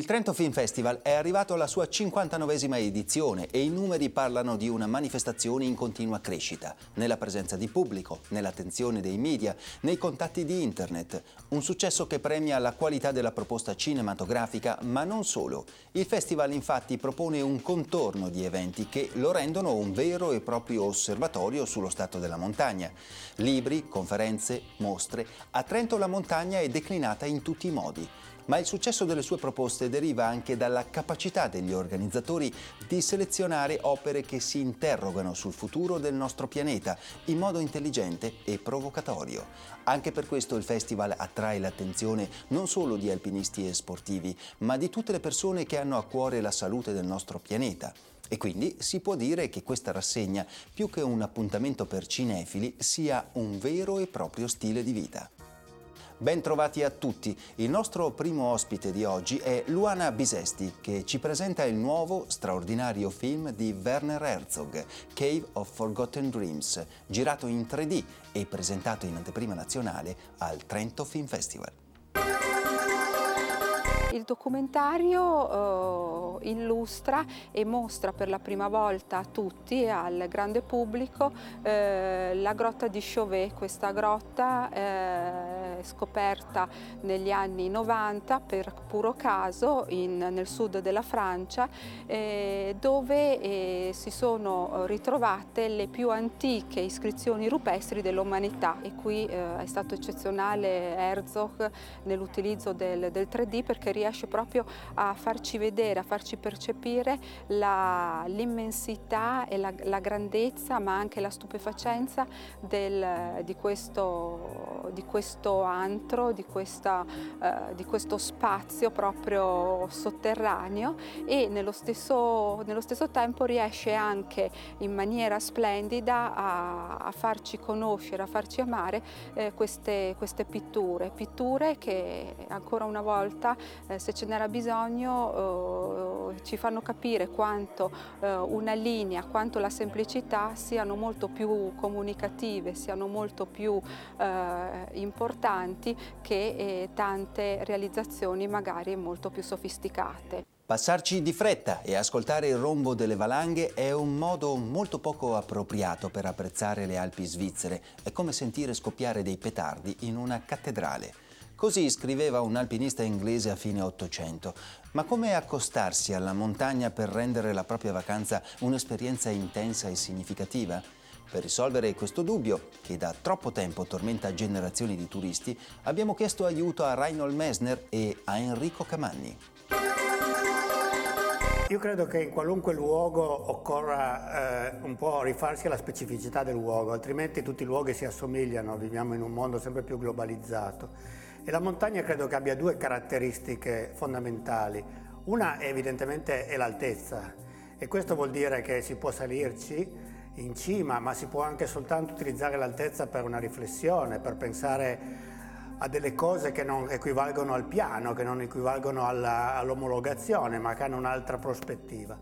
Il Trento Film Festival è arrivato alla sua 59esima edizione e i numeri parlano di una manifestazione in continua crescita, nella presenza di pubblico, nell'attenzione dei media, nei contatti di internet. Un successo che premia la qualità della proposta cinematografica, ma non solo. Il festival infatti propone un contorno di eventi che lo rendono un vero e proprio osservatorio sullo stato della montagna. Libri, conferenze, mostre. A Trento la montagna è declinata in tutti i modi ma il successo delle sue proposte deriva anche dalla capacità degli organizzatori di selezionare opere che si interrogano sul futuro del nostro pianeta in modo intelligente e provocatorio. Anche per questo il festival attrae l'attenzione non solo di alpinisti e sportivi, ma di tutte le persone che hanno a cuore la salute del nostro pianeta. E quindi si può dire che questa rassegna, più che un appuntamento per cinefili, sia un vero e proprio stile di vita. Bentrovati a tutti. Il nostro primo ospite di oggi è Luana Bisesti che ci presenta il nuovo straordinario film di Werner Herzog, Cave of Forgotten Dreams, girato in 3D e presentato in anteprima nazionale al Trento Film Festival. Il documentario eh, illustra e mostra per la prima volta a tutti e al grande pubblico eh, la grotta di Chauvet, questa grotta eh, scoperta negli anni 90 per puro caso in, nel sud della Francia eh, dove eh, si sono ritrovate le più antiche iscrizioni rupestri dell'umanità. E qui eh, è stato eccezionale Herzog nell'utilizzo del, del 3D perché riesce proprio a farci vedere, a farci percepire l'immensità e la, la, grandezza ma anche la stupefacenza del, di, questo, di, questo, antro, di, questa, uh, di, questo spazio proprio sotterraneo e nello stesso, nello stesso tempo riesce anche in maniera splendida a, a farci conoscere, a farci amare eh, queste, queste pitture, pitture che ancora una volta eh, se ce n'era bisogno eh, ci fanno capire quanto eh, una linea, quanto la semplicità siano molto più comunicative, siano molto più eh, importanti che eh, tante realizzazioni magari molto più sofisticate. Passarci di fretta e ascoltare il rombo delle valanghe è un modo molto poco appropriato per apprezzare le Alpi svizzere. È come sentire scoppiare dei petardi in una cattedrale. Così scriveva un alpinista inglese a fine Ottocento. Ma come accostarsi alla montagna per rendere la propria vacanza un'esperienza intensa e significativa? Per risolvere questo dubbio, che da troppo tempo tormenta generazioni di turisti, abbiamo chiesto aiuto a Reinhold Messner e a Enrico Camanni. Io credo che in qualunque luogo occorra eh, un po' rifarsi alla specificità del luogo, altrimenti tutti i luoghi si assomigliano, viviamo in un mondo sempre più globalizzato. E la montagna credo che abbia due caratteristiche fondamentali. Una evidentemente è l'altezza e questo vuol dire che si può salirci in cima, ma si può anche soltanto utilizzare l'altezza per una riflessione, per pensare a delle cose che non equivalgono al piano, che non equivalgono all'omologazione, ma che hanno un'altra prospettiva.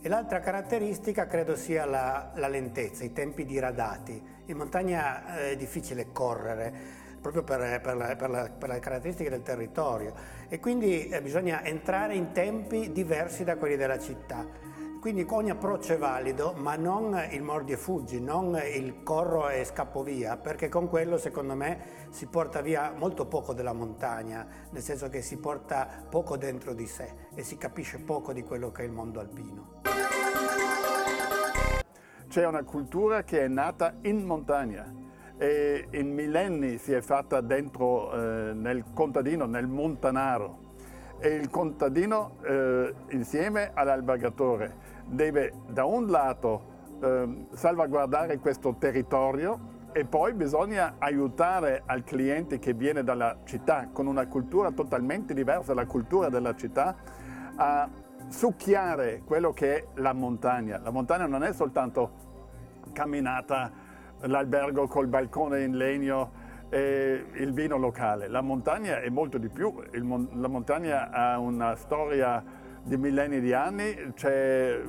E l'altra caratteristica credo sia la, la, lentezza, i tempi diradati. In montagna è difficile correre, proprio per, per, la, per, la, per, le caratteristiche del territorio e quindi eh, bisogna entrare in tempi diversi da quelli della città. Quindi ogni approccio è valido, ma non il mordi e fuggi, non il corro e scappo via, perché con quello secondo me si porta via molto poco della montagna, nel senso che si porta poco dentro di sé e si capisce poco di quello che è il mondo alpino. C'è una cultura che è nata in montagna, e in millenni si è fatta dentro eh, nel contadino, nel montanaro e il contadino eh, insieme all'albergatore deve da un lato eh, salvaguardare questo territorio e poi bisogna aiutare al cliente che viene dalla città con una cultura totalmente diversa dalla cultura della città a succhiare quello che è la montagna. La montagna non è soltanto camminata l'albergo col balcone in legno e il vino locale. La montagna è molto di più, il, la montagna ha una storia di millenni di anni, c'è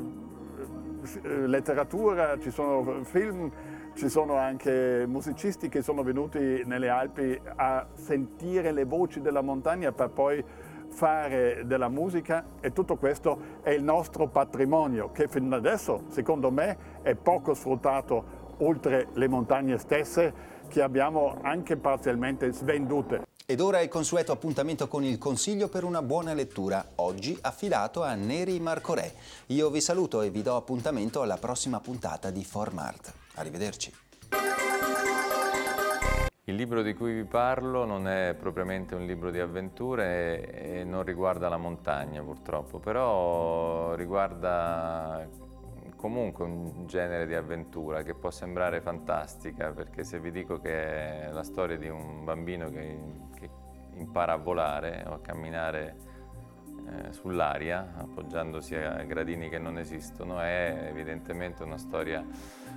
eh, letteratura, ci sono film, ci sono anche musicisti che sono venuti nelle Alpi a sentire le voci della montagna per poi fare della musica. E tutto questo è il nostro patrimonio che fino adesso, secondo me, è poco sfruttato oltre le montagne stesse che abbiamo anche parzialmente svendute. Ed ora il consueto appuntamento con il consiglio per una buona lettura, oggi affidato a Neri Marcorè. Io vi saluto e vi do appuntamento alla prossima puntata di Formart. Arrivederci. Il libro di cui vi parlo non è propriamente un libro di avventure e non riguarda la montagna purtroppo, però riguarda comunque un genere di avventura che può sembrare fantastica perché se vi dico che è la storia di un bambino che, che impara a volare o a camminare eh, sull'aria appoggiandosi a gradini che non esistono è evidentemente una storia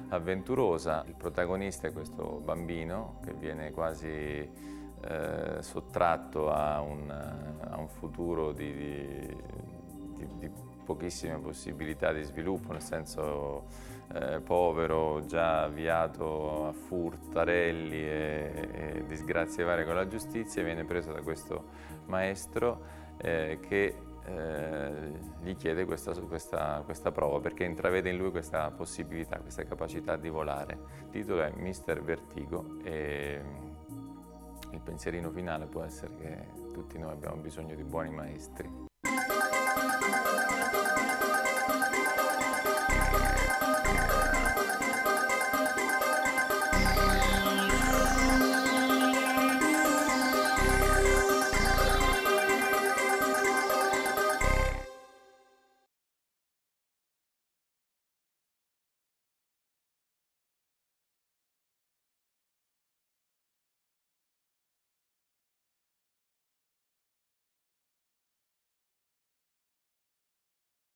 avventurosa. Il protagonista è questo bambino che viene quasi eh, sottratto a un, a un futuro di, di, di pochissime possibilità di sviluppo, nel senso eh, povero, già avviato a furtarelli e, e, disgrazie varie con la giustizia, viene preso da questo maestro eh, che eh, gli chiede questa, questa, questa, prova perché intravede in lui questa possibilità, questa capacità di volare. Il titolo è Mister Vertigo e il pensierino finale può essere che tutti noi abbiamo bisogno di buoni maestri.